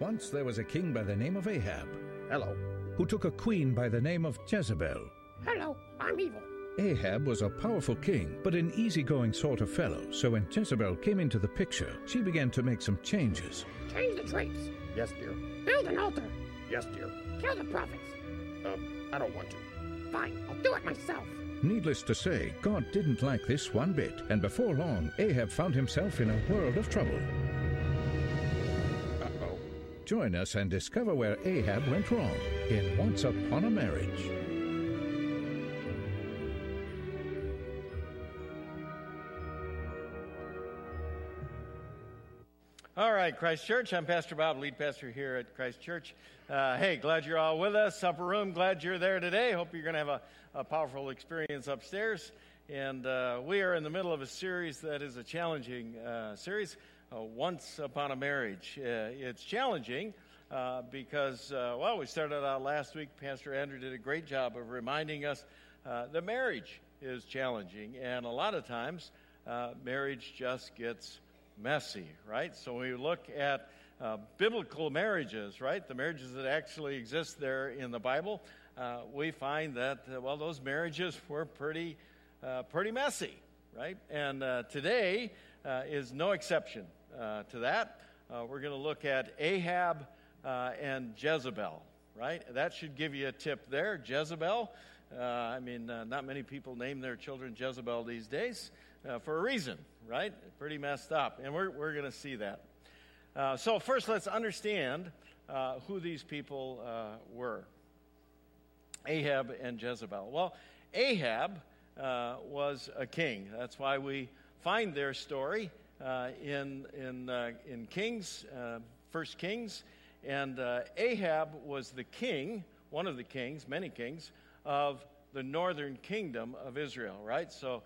Once there was a king by the name of Ahab, Hello. who took a queen by the name of Jezebel. Hello, I'm evil. Ahab was a powerful king, but an easygoing sort of fellow, so when Jezebel came into the picture, she began to make some changes. Change the drapes. Yes, dear. Build an altar. Yes, dear. Kill the prophets. Uh, I don't want to. Fine, I'll do it myself. Needless to say, God didn't like this one bit, and before long, Ahab found himself in a world of trouble. Join us and discover where Ahab went wrong in Once Upon a Marriage. All right, Christ Church. I'm Pastor Bob, lead pastor here at Christ Church. Uh, hey, glad you're all with us. Upper room, glad you're there today. Hope you're going to have a, a powerful experience upstairs. And uh, we are in the middle of a series that is a challenging uh, series, uh, Once Upon a Marriage. Uh, it's challenging uh, because, well, we started out last week. Pastor Andrew did a great job of reminding us the marriage is challenging. And a lot of times, marriage just gets messy, right? So we look at uh, biblical marriages, right, the marriages that actually exist there in the Bible, uh, we find that uh, well, those marriages were pretty, uh, pretty messy, right? And uh, today uh, is no exception to that. we're going to look at Ahab and Jezebel, right? That should give you a tip there. Jezebel. I mean, not many people name their children Jezebel these days for a reason, right? Pretty messed up. And we're, we're going to see that. Uh, so, first, let's understand uh, who these people uh, were Ahab and Jezebel. Well, Ahab uh, was a king. That's why we find their story uh, in, in, uh, in Kings, First Kings. And Ahab was the king, one of the kings, many kings, of the northern kingdom of Israel, right? So,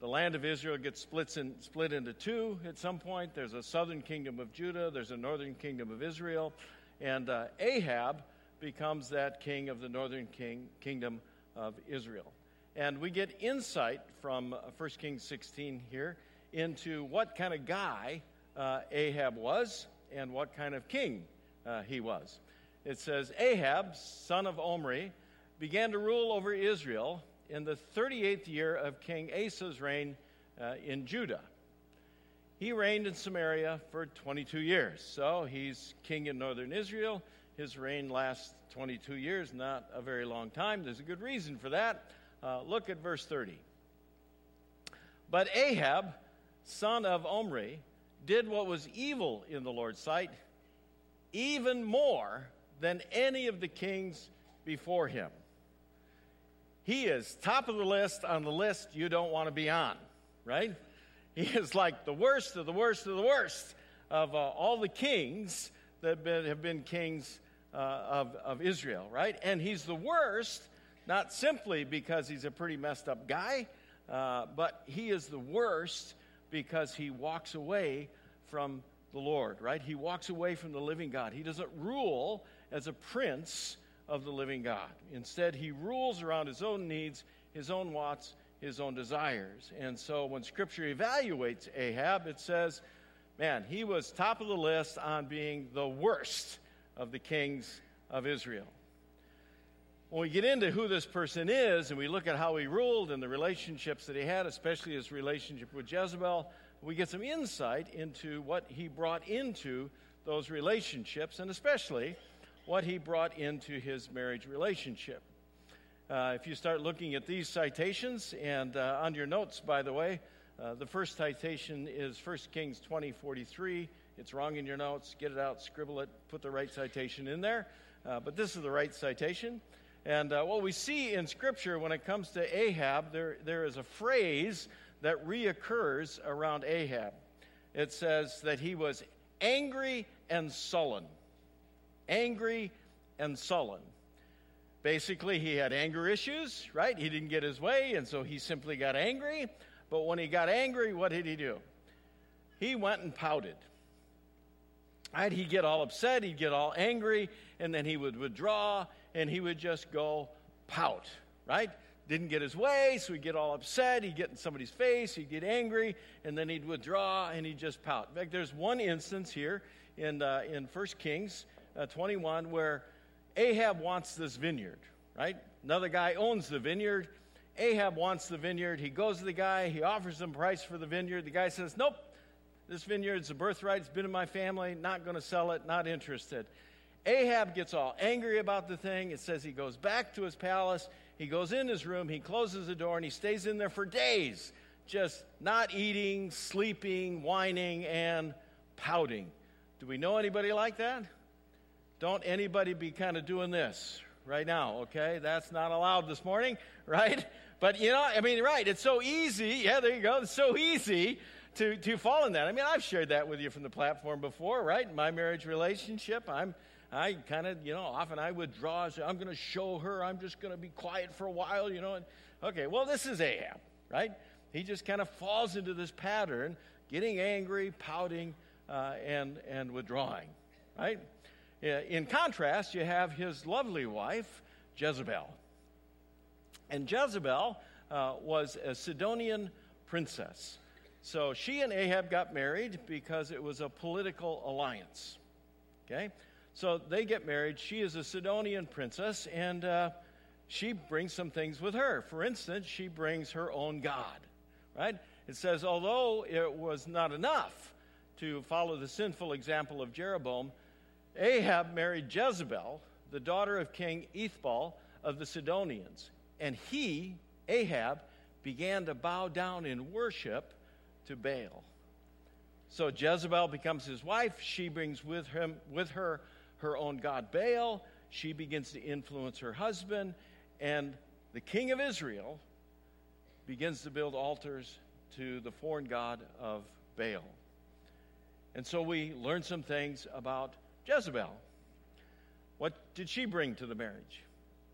the land of Israel gets splits in, split into two at some point. There's a southern kingdom of Judah, there's a northern kingdom of Israel, and uh, Ahab becomes that king of the northern king, kingdom of Israel. And we get insight from uh, 1 Kings 16 here into what kind of guy uh, Ahab was and what kind of king uh, he was. It says, Ahab, son of Omri, began to rule over Israel in the 38th year of King Asa's reign uh, in Judah. He reigned in Samaria for 22 years. So he's king in northern Israel. His reign lasts 22 years, not a very long time. There's a good reason for that. Uh, look at verse 30. But Ahab, son of Omri, did what was evil in the Lord's sight, even more than any of the kings before him. He is top of the list on the list you don't want to be on, right? He is like the worst of the worst of the worst of uh, all the kings that have been, have been kings uh, of, of Israel, right? And he's the worst, not simply because he's a pretty messed up guy, uh, but he is the worst because he walks away from the Lord, right? He walks away from the living God. He doesn't rule as a prince of the living God. Instead, he rules around his own needs, his own wants, his own desires. And so when Scripture evaluates Ahab, it says, man, he was top of the list on being the worst of the kings of Israel. When we get into who this person is and we look at how he ruled and the relationships that he had, especially his relationship with Jezebel, we get some insight into what he brought into those relationships and especially what he brought into his marriage relationship. Uh, if you start looking at these citations, and uh, on your notes, by the way, uh, the first citation is 1 Kings 20 43. It's wrong in your notes. Get it out, scribble it, put the right citation in there. Uh, but this is the right citation. And uh, what we see in Scripture when it comes to Ahab, there, there is a phrase that reoccurs around Ahab. It says that he was angry and sullen angry and sullen. Basically, he had anger issues, right? He didn't get his way, and so he simply got angry. But when he got angry, what did he do? He went and pouted. Right? He'd get all upset, he'd get all angry, and then he would withdraw and he would just go pout, right? Didn't get his way, so he'd get all upset, he'd get in somebody's face, he'd get angry, and then he'd withdraw and he'd just pout. In fact, there's one instance here in, uh, in 1 Kings uh, 21 where Ahab wants this vineyard, right? Another guy owns the vineyard. Ahab wants the vineyard. He goes to the guy, he offers him price for the vineyard. The guy says, Nope, this vineyard's a birthright, it's been in my family, not going to sell it, not interested. Ahab gets all angry about the thing. It says he goes back to his palace, he goes in his room, he closes the door, and he stays in there for days, just not eating, sleeping, whining, and pouting. Do we know anybody like that? Don't anybody be kind of doing this right now, okay? That's not allowed this morning, right? But you know, I mean, right, it's so easy. Yeah, there you go. It's so easy to, to fall in that. I mean, I've shared that with you from the platform before, right? In my marriage relationship, I'm I kind of, you know, often I withdraw. Say, I'm going to show her. I'm just going to be quiet for a while, you know. And, okay, well, this is Ahab, right? He just kind of falls into this pattern, getting angry, pouting, uh, and and withdrawing, right? In contrast, you have his lovely wife, Jezebel. And Jezebel uh, was a Sidonian princess. So she and Ahab got married because it was a political alliance. Okay? So they get married. She is a Sidonian princess, and uh, she brings some things with her. For instance, she brings her own God, right? It says, although it was not enough to follow the sinful example of Jeroboam, Ahab married Jezebel, the daughter of King Ethbaal of the Sidonians, and he, Ahab, began to bow down in worship to Baal. So Jezebel becomes his wife. She brings with him with her her own god Baal. She begins to influence her husband, and the king of Israel begins to build altars to the foreign god of Baal. And so we learn some things about Jezebel. What did she bring to the marriage?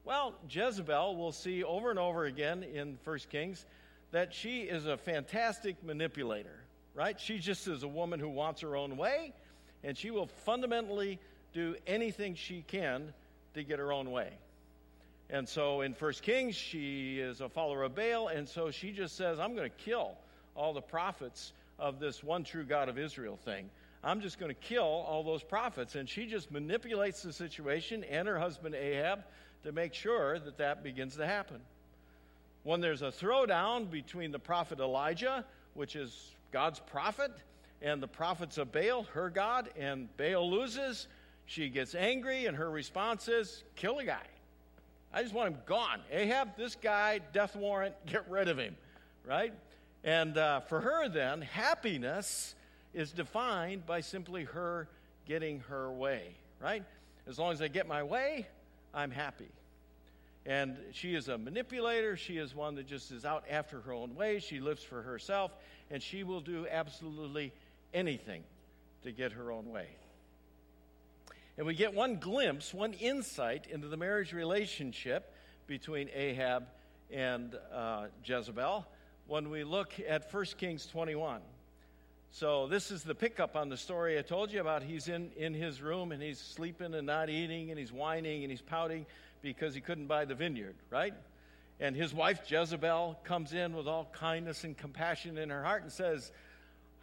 Well, Jezebel, we'll see over and over again in 1 Kings that she is a fantastic manipulator, right? She just is a woman who wants her own way, and she will fundamentally do anything she can to get her own way. And so in 1 Kings, she is a follower of Baal, and so she just says, I'm going to kill all the prophets of this one true God of Israel thing. I'm just going to kill all those prophets. And she just manipulates the situation and her husband Ahab to make sure that that begins to happen. When there's a throwdown between the prophet Elijah, which is God's prophet, and the prophets of Baal, her God, and Baal loses, she gets angry, and her response is, kill the guy. I just want him gone. Ahab, this guy, death warrant, get rid of him, right? And uh, for her, then, happiness is defined by simply her getting her way, right? As long as I get my way, I'm happy. And she is a manipulator. She is one that just is out after her own way. She lives for herself, and she will do absolutely anything to get her own way. And we get one glimpse, one insight into the marriage relationship between Ahab and uh, Jezebel when we look at 1 Kings 21. So, this is the pickup on the story I told you about. He's in, in his room and he's sleeping and not eating and he's whining and he's pouting because he couldn't buy the vineyard, right? And his wife Jezebel comes in with all kindness and compassion in her heart and says,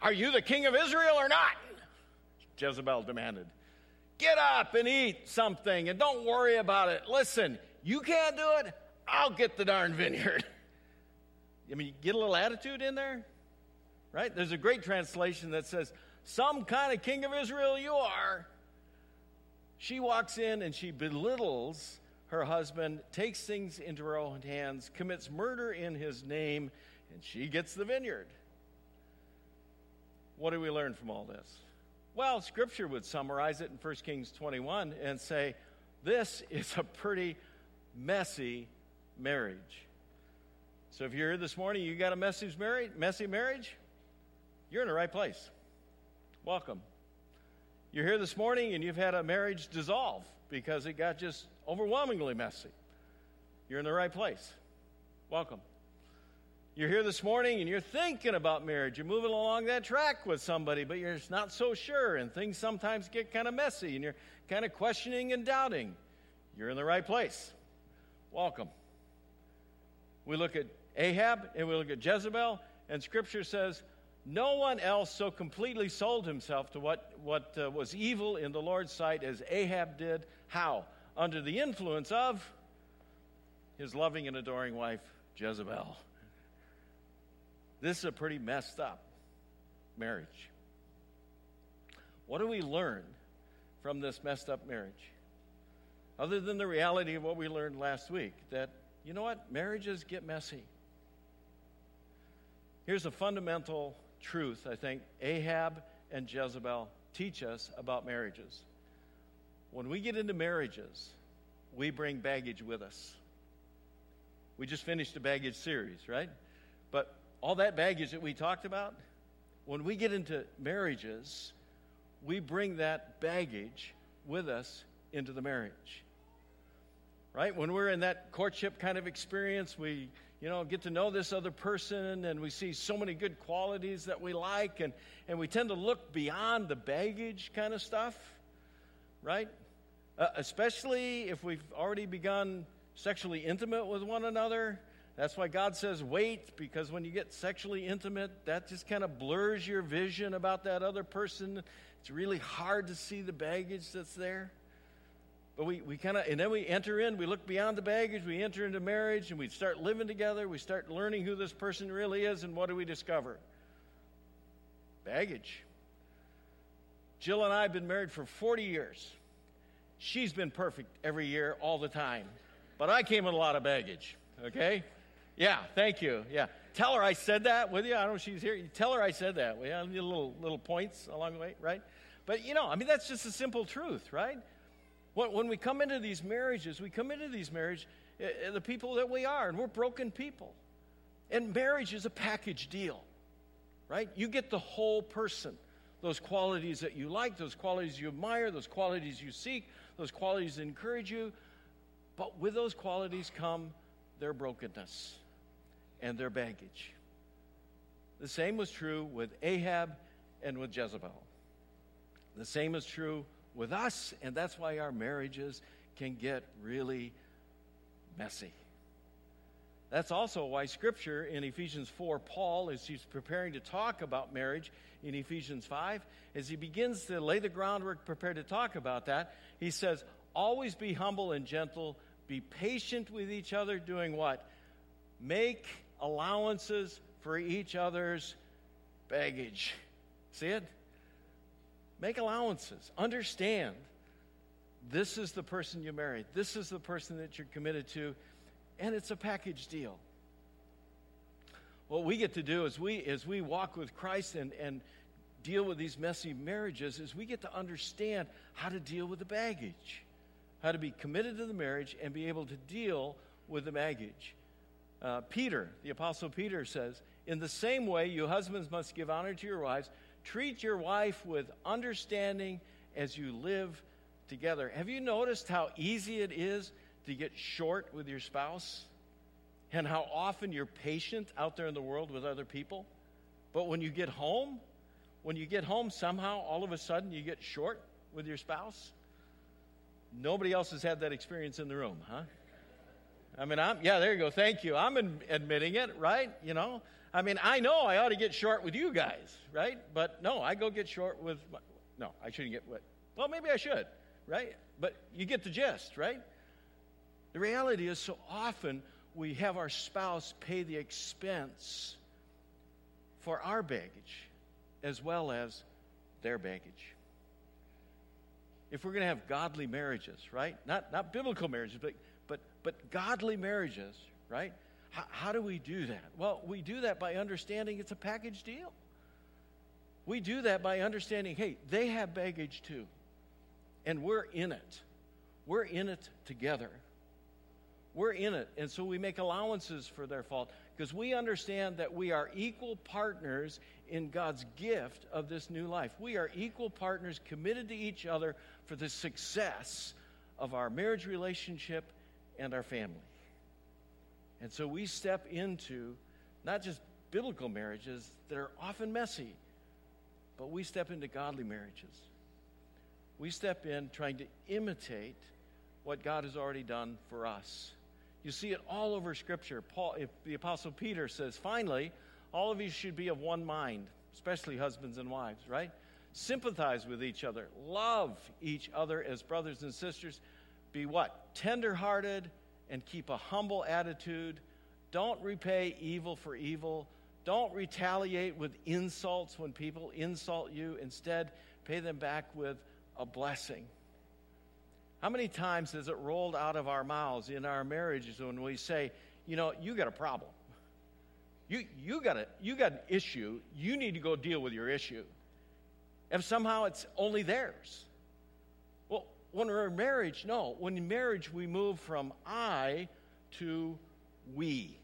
Are you the king of Israel or not? Jezebel demanded. Get up and eat something and don't worry about it. Listen, you can't do it, I'll get the darn vineyard. I mean, get a little attitude in there right? There's a great translation that says, Some kind of king of Israel you are. She walks in and she belittles her husband, takes things into her own hands, commits murder in his name, and she gets the vineyard. What do we learn from all this? Well, Scripture would summarize it in 1 Kings 21 and say, This is a pretty messy marriage. So if you're here this morning, you got a messy marriage, messy marriage, you're in the right place. Welcome. You're here this morning and you've had a marriage dissolve because it got just overwhelmingly messy. You're in the right place. Welcome. You're here this morning and you're thinking about marriage. You're moving along that track with somebody, but you're just not so sure, and things sometimes get kind of messy and you're kind of questioning and doubting. You're in the right place. Welcome. We look at Ahab and we look at Jezebel, and Scripture says No one else so completely sold himself to what, what uh, was evil in the Lord's sight as Ahab did. How? Under the influence of his loving and adoring wife, Jezebel. This is a pretty messed up marriage. What do we learn from this messed up marriage? Other than the reality of what we learned last week that, you know what, marriages get messy. Here's a fundamental truth I think Ahab and Jezebel teach us about marriages. When we get into marriages, we bring baggage with us. We just finished a baggage series, right? All that baggage that we talked about, when we get into marriages, we bring that baggage with us into the marriage. Right? When we're in that courtship kind of experience, we, you know, get to know this other person and we see so many good qualities that we like and, and we tend to look beyond the baggage kind of stuff, right? Uh, especially if we've already begun sexually intimate with one another. That's why God says wait, because when you get sexually intimate, that just kind of blurs your vision about that other person. It's really hard to see the baggage that's there. But we, we kind of, and then we enter in, we look beyond the baggage, we enter into marriage, and we start living together, we start learning who this person really is, and what do we discover? Baggage. Jill and I have been married for 40 years. She's been perfect every year, all the time. But I came with a lot of baggage, okay? Yeah, thank you. Yeah. Tell her I said that with you. I don't know if she's here. You tell her I said that. We have little, little points along the way, right? But, you know, I mean, that's just a simple truth, right? When we come into these marriages, we come into these marriages, eh, eh, the people that we are, and we're broken people. And marriage is a package deal, right? You get the whole person. Those qualities that you like, those qualities you admire, those qualities you seek, those qualities that encourage you. But with those qualities come their brokenness and their baggage. The same was true with Ahab and with Jezebel. The same is true with us, and that's why our marriages can get really messy. That's also why Scripture in Ephesians 4, Paul, as he's preparing to talk about marriage in Ephesians 5, as he begins to lay the groundwork, prepared to talk about that, he says, Always be humble and gentle, be patient with each other, doing what? Make allowances for each other's baggage. See it? Make allowances. Understand this is the person you married, this is the person that you're committed to, and it's a package deal. What we get to do as we, as we walk with Christ and, and deal with these messy marriages is we get to understand how to deal with the baggage, how to be committed to the marriage and be able to deal with the baggage. Uh, Peter, the Apostle Peter says, In the same way, you husbands must give honor to your wives Treat your wife with understanding as you live together. Have you noticed how easy it is to get short with your spouse? And how often you're patient out there in the world with other people? But when you get home, when you get home, somehow all of a sudden you get short with your spouse? Nobody else has had that experience in the room, huh? I mean, I'm, yeah, there you go. Thank you. I'm admitting it, right? You know, I mean, I know I ought to get short with you guys, right? But no, I go get short with. My, no, I shouldn't get. what, Well, maybe I should, right? But you get the gist, right? The reality is, so often we have our spouse pay the expense for our baggage as well as their baggage. If we're going to have godly marriages, right? Not, not biblical marriages, but, but, godly marriages, right? How, how do we do that? Well, we do that by understanding it's a package deal. We do that by understanding, hey, they have baggage too. And we're in it. We're in it together. We're in it. And so we make allowances for their fault because we understand that we are equal partners in God's gift of this new life. We are equal partners committed to each other for the success of our marriage relationship and our family. And so we step into not just biblical marriages that are often messy, but we step into godly marriages. We step in trying to imitate what God has already done for us. You see it all over Scripture. Paul, the Apostle Peter says, finally, all of you should be of one mind. especially husbands and wives, right? Sympathize with each other, love each other as brothers and sisters. Be what? Tenderhearted and keep a humble attitude. Don't repay evil for evil. Don't retaliate with insults when people insult you. Instead, pay them back with a blessing. How many times has it rolled out of our mouths in our marriages when we say, you know, you got a problem? You, you, got a, you got an issue. You need to go deal with your issue. If somehow it's only theirs. When we're in marriage, no. When in marriage, we move from I to we.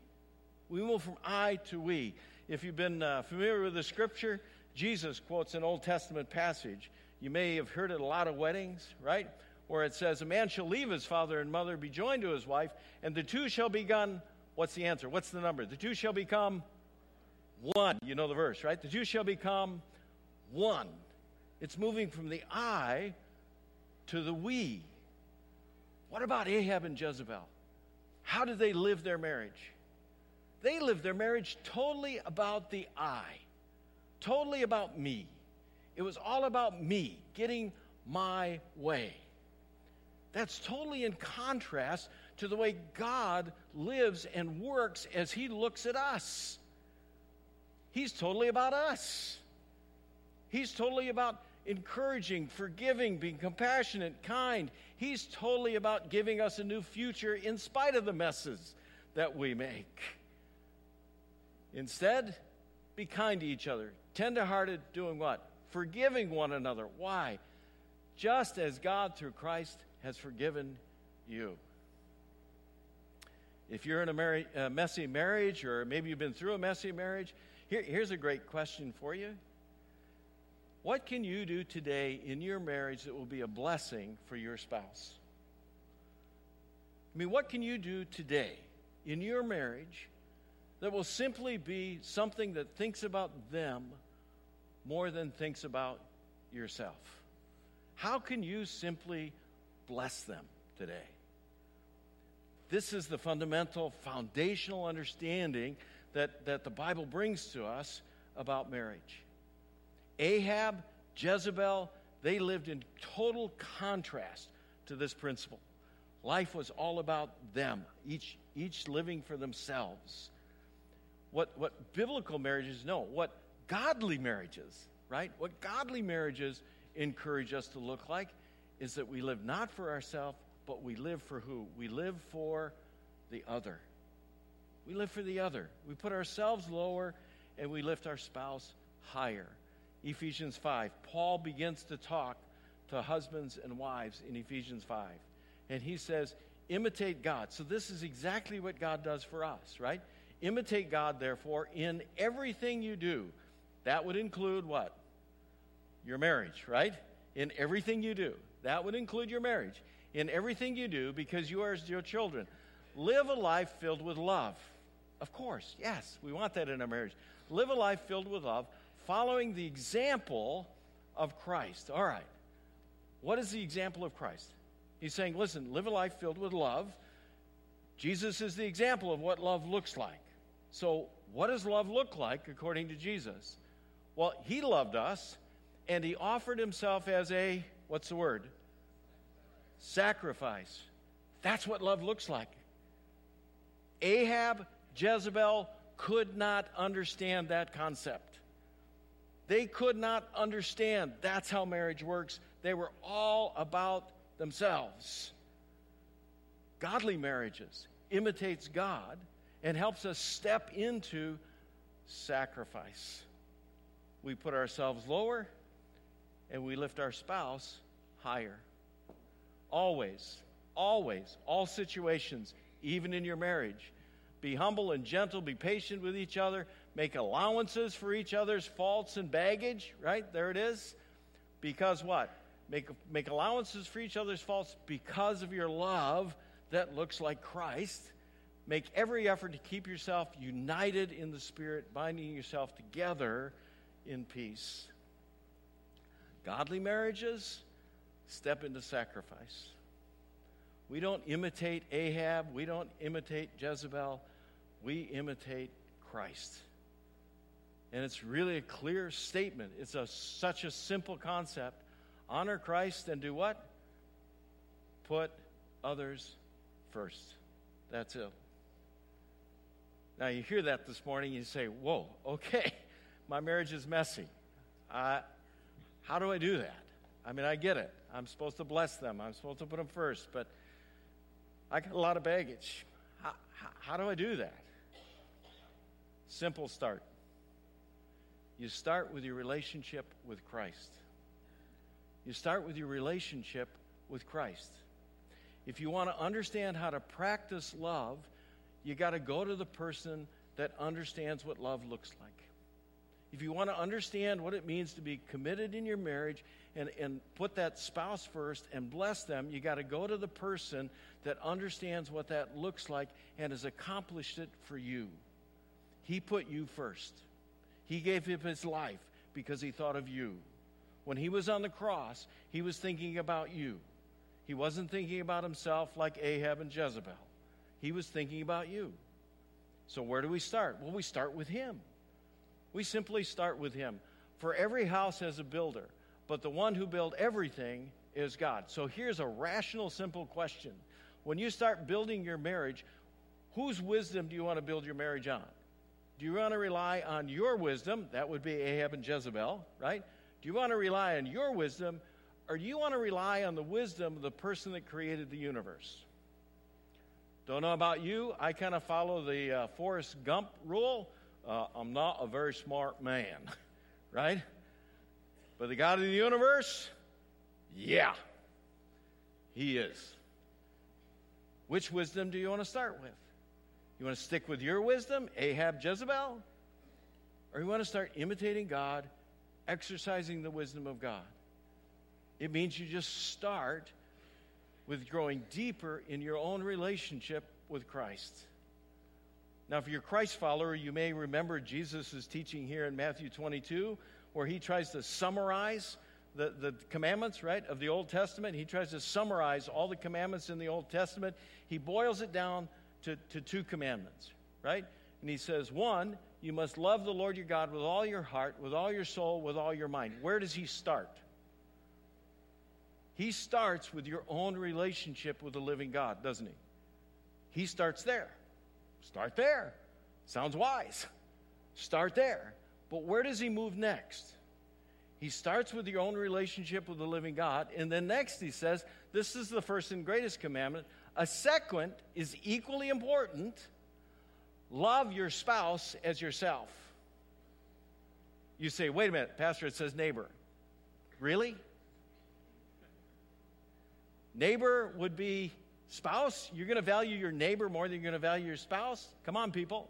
We move from I to we. If you've been uh, familiar with the scripture, Jesus quotes an Old Testament passage. You may have heard it a lot of weddings, right? Where it says, A man shall leave his father and mother, be joined to his wife, and the two shall become What's the answer? What's the number? The two shall become one. You know the verse, right? The two shall become one. It's moving from the I to the we. What about Ahab and Jezebel? How did they live their marriage? They lived their marriage totally about the I, totally about me. It was all about me getting my way. That's totally in contrast to the way God lives and works as He looks at us. He's totally about us. He's totally about encouraging, forgiving, being compassionate, kind. He's totally about giving us a new future in spite of the messes that we make. Instead, be kind to each other, tenderhearted, doing what? Forgiving one another. Why? Just as God through Christ has forgiven you. If you're in a, mar- a messy marriage, or maybe you've been through a messy marriage, here, here's a great question for you. What can you do today in your marriage that will be a blessing for your spouse? I mean, what can you do today in your marriage that will simply be something that thinks about them more than thinks about yourself? How can you simply bless them today? This is the fundamental, foundational understanding that, that the Bible brings to us about marriage. Ahab, Jezebel, they lived in total contrast to this principle. Life was all about them, each, each living for themselves. What, what biblical marriages know, what godly marriages, right? What godly marriages encourage us to look like is that we live not for ourselves, but we live for who? We live for the other. We live for the other. We put ourselves lower and we lift our spouse higher. Ephesians 5. Paul begins to talk to husbands and wives in Ephesians 5. And he says, imitate God. So this is exactly what God does for us, right? Imitate God, therefore, in everything you do. That would include what? Your marriage, right? In everything you do. That would include your marriage in everything you do because you are your children. Live a life filled with love. Of course, yes, we want that in our marriage. Live a life filled with love, following the example of Christ. All right. What is the example of Christ? He's saying, listen, live a life filled with love. Jesus is the example of what love looks like. So, what does love look like according to Jesus? Well, he loved us and he offered himself as a, what's the word? sacrifice. That's what love looks like. Ahab, Jezebel could not understand that concept. They could not understand that's how marriage works. They were all about themselves. Godly marriages imitates God and helps us step into sacrifice. We put ourselves lower and we lift our spouse higher. Always, always, all situations, even in your marriage. Be humble and gentle, be patient with each other, make allowances for each other's faults and baggage, right? There it is. Because what? Make, make allowances for each other's faults because of your love that looks like Christ. Make every effort to keep yourself united in the Spirit, binding yourself together in peace. Godly marriages, step into sacrifice. We don't imitate Ahab, we don't imitate Jezebel, we imitate Christ. And it's really a clear statement. It's a, such a simple concept. Honor Christ and do what? Put others first. That's it. Now, you hear that this morning, you say, Whoa, okay, my marriage is messy. Uh, how do I do that? I mean, I get it. I'm supposed to bless them, I'm supposed to put them first, but I got a lot of baggage. How, how, how do I do that? Simple start. You start with your relationship with Christ. You start with your relationship with Christ. If you want to understand how to practice love, you got to go to the person that understands what love looks like. If you want to understand what it means to be committed in your marriage and, and put that spouse first and bless them, you got to go to the person that understands what that looks like and has accomplished it for you. He put you first. He gave up his life because he thought of you. When he was on the cross, he was thinking about you. He wasn't thinking about himself like Ahab and Jezebel. He was thinking about you. So, where do we start? Well, we start with him. We simply start with him. For every house has a builder, but the one who built everything is God. So, here's a rational, simple question. When you start building your marriage, whose wisdom do you want to build your marriage on? Do you want to rely on your wisdom? That would be Ahab and Jezebel, right? Do you want to rely on your wisdom, or do you want to rely on the wisdom of the person that created the universe? Don't know about you. I kind of follow the uh, Forrest Gump rule. Uh, I'm not a very smart man, right? But the God of the universe, yeah, He is. Which wisdom do you want to start with? You want to stick with your wisdom, Ahab, Jezebel? Or you want to start imitating God, exercising the wisdom of God? It means you just start with growing deeper in your own relationship with Christ. Now, if you're a Christ follower, you may remember Jesus' teaching here in Matthew 22, where he tries to summarize the, the commandments, right, of the Old Testament. He tries to summarize all the commandments in the Old Testament. He boils it down to, to two commandments, right? And he says, one, you must love the Lord your God with all your heart, with all your soul, with all your mind. Where does he start? He starts with your own relationship with the living God, doesn't he? He starts there. Start there. Sounds wise. Start there. But where does he move next? He starts with your own relationship with the living God, and then next he says, This is the first and greatest commandment. A second is equally important love your spouse as yourself. You say, Wait a minute, Pastor, it says neighbor. Really? Neighbor would be spouse. You're going to value your neighbor more than you're going to value your spouse? Come on, people.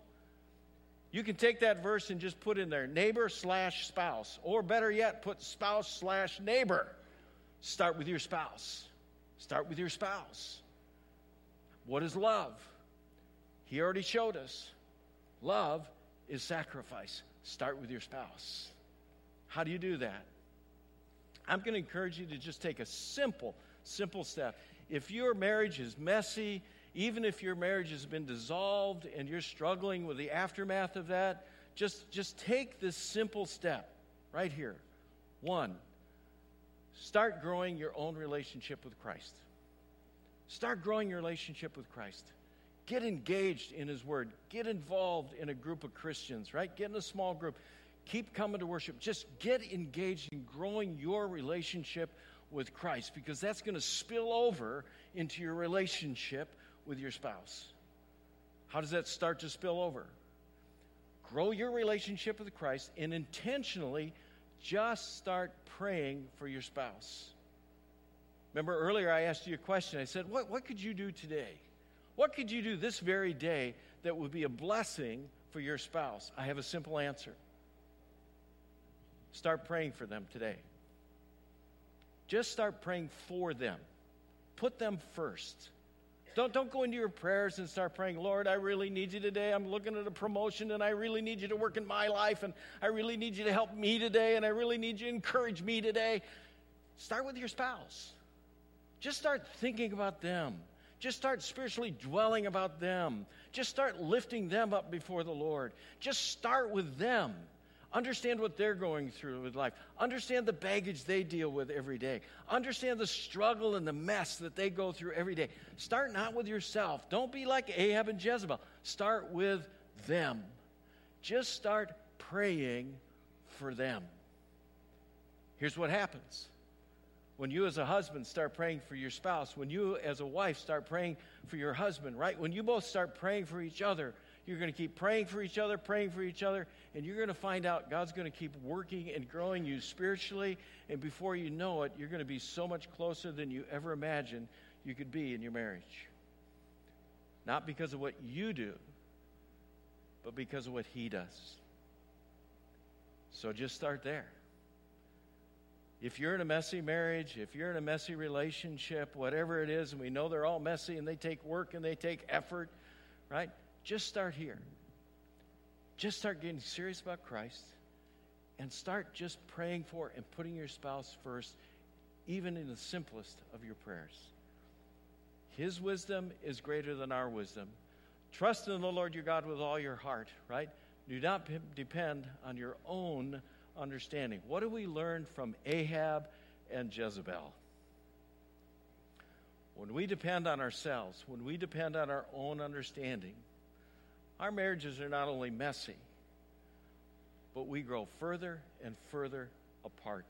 You can take that verse and just put in there neighbor slash spouse. Or better yet, put spouse slash neighbor. Start with your spouse. Start with your spouse. What is love? He already showed us. Love is sacrifice. Start with your spouse. How do you do that? I'm going to encourage you to just take a simple simple step. If your marriage is messy, even if your marriage has been dissolved and you're struggling with the aftermath of that, just, just take this simple step right here. One, start growing your own relationship with Christ. Start growing your relationship with Christ. Get engaged in His Word. Get involved in a group of Christians, right? Get in a small group. Keep coming to worship. Just get engaged in growing your relationship with Christ because that's going to spill over into your relationship with your spouse. How does that start to spill over? Grow your relationship with Christ and intentionally just start praying for your spouse. Remember earlier I asked you a question. I said, What, what could you do today? What could you do this very day that would be a blessing for your spouse? I have a simple answer. Start praying for them today. Just start praying for them. Put them first. Don't, don't go into your prayers and start praying, Lord, I really need you today. I'm looking at a promotion and I really need you to work in my life and I really need you to help me today and I really need you to encourage me today. Start with your spouse. Just start thinking about them. Just start spiritually dwelling about them. Just start lifting them up before the Lord. Just start with them Understand what they're going through with life. Understand the baggage they deal with every day. Understand the struggle and the mess that they go through every day. Start not with yourself. Don't be like Ahab and Jezebel. Start with them. Just start praying for them. Here's what happens when you, as a husband, start praying for your spouse, when you, as a wife, start praying for your husband, right? When you both start praying for each other, you're going to keep praying for each other, praying for each other, and you're going to find out God's going to keep working and growing you spiritually. And before you know it, you're going to be so much closer than you ever imagined you could be in your marriage. Not because of what you do, but because of what He does. So just start there. If you're in a messy marriage, if you're in a messy relationship, whatever it is, and we know they're all messy and they take work and they take effort, right? Just start here. Just start getting serious about Christ and start just praying for and putting your spouse first, even in the simplest of your prayers. His wisdom is greater than our wisdom. Trust in the Lord your God with all your heart, right? Do not depend on your own understanding. What do we learn from Ahab and Jezebel? When we depend on ourselves, when we depend on our own understanding, our marriages are not only messy, but we grow further and further apart.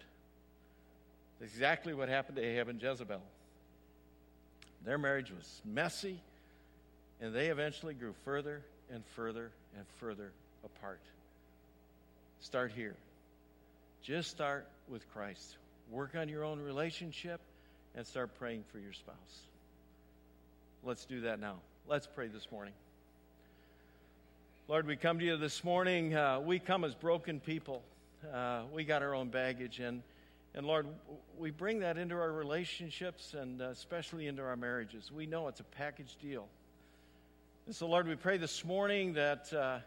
That's exactly what happened to Ahab and Jezebel. Their marriage was messy, and they eventually grew further and further and further apart. Start here. Just start with Christ. Work on your own relationship and start praying for your spouse. Let's do that now. Let's pray this morning. Lord, we come to you this morning. Uh, we come as broken people. Uh, we got our own baggage, and, and Lord, we bring that into our relationships and uh, especially into our marriages. We know it's a package deal. And so, Lord, we pray this morning that uh,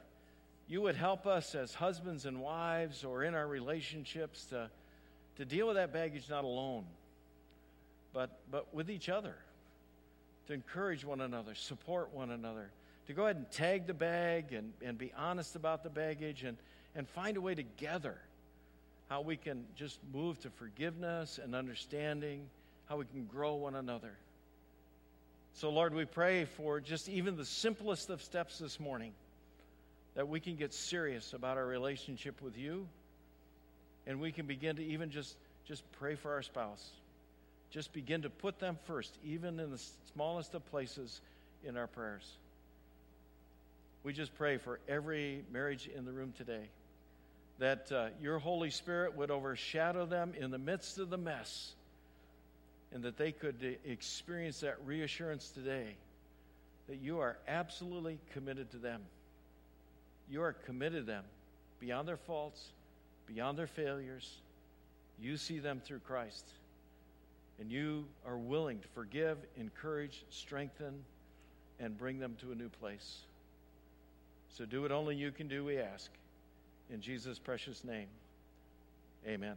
you would help us as husbands and wives or in our relationships to, to deal with that baggage not alone, but, but with each other, to encourage one another, support one another, to go ahead and tag the bag and, and be honest about the baggage and, and find a way together how we can just move to forgiveness and understanding, how we can grow one another. So, Lord, we pray for just even the simplest of steps this morning that we can get serious about our relationship with you and we can begin to even just just pray for our spouse. Just begin to put them first even in the smallest of places in our prayers. We just pray for every marriage in the room today that uh, your holy spirit would overshadow them in the midst of the mess and that they could uh, experience that reassurance today that you are absolutely committed to them you are committed to them beyond their faults, beyond their failures. You see them through Christ. And you are willing to forgive, encourage, strengthen, and bring them to a new place. So do what only you can do, we ask. In Jesus' precious name, amen.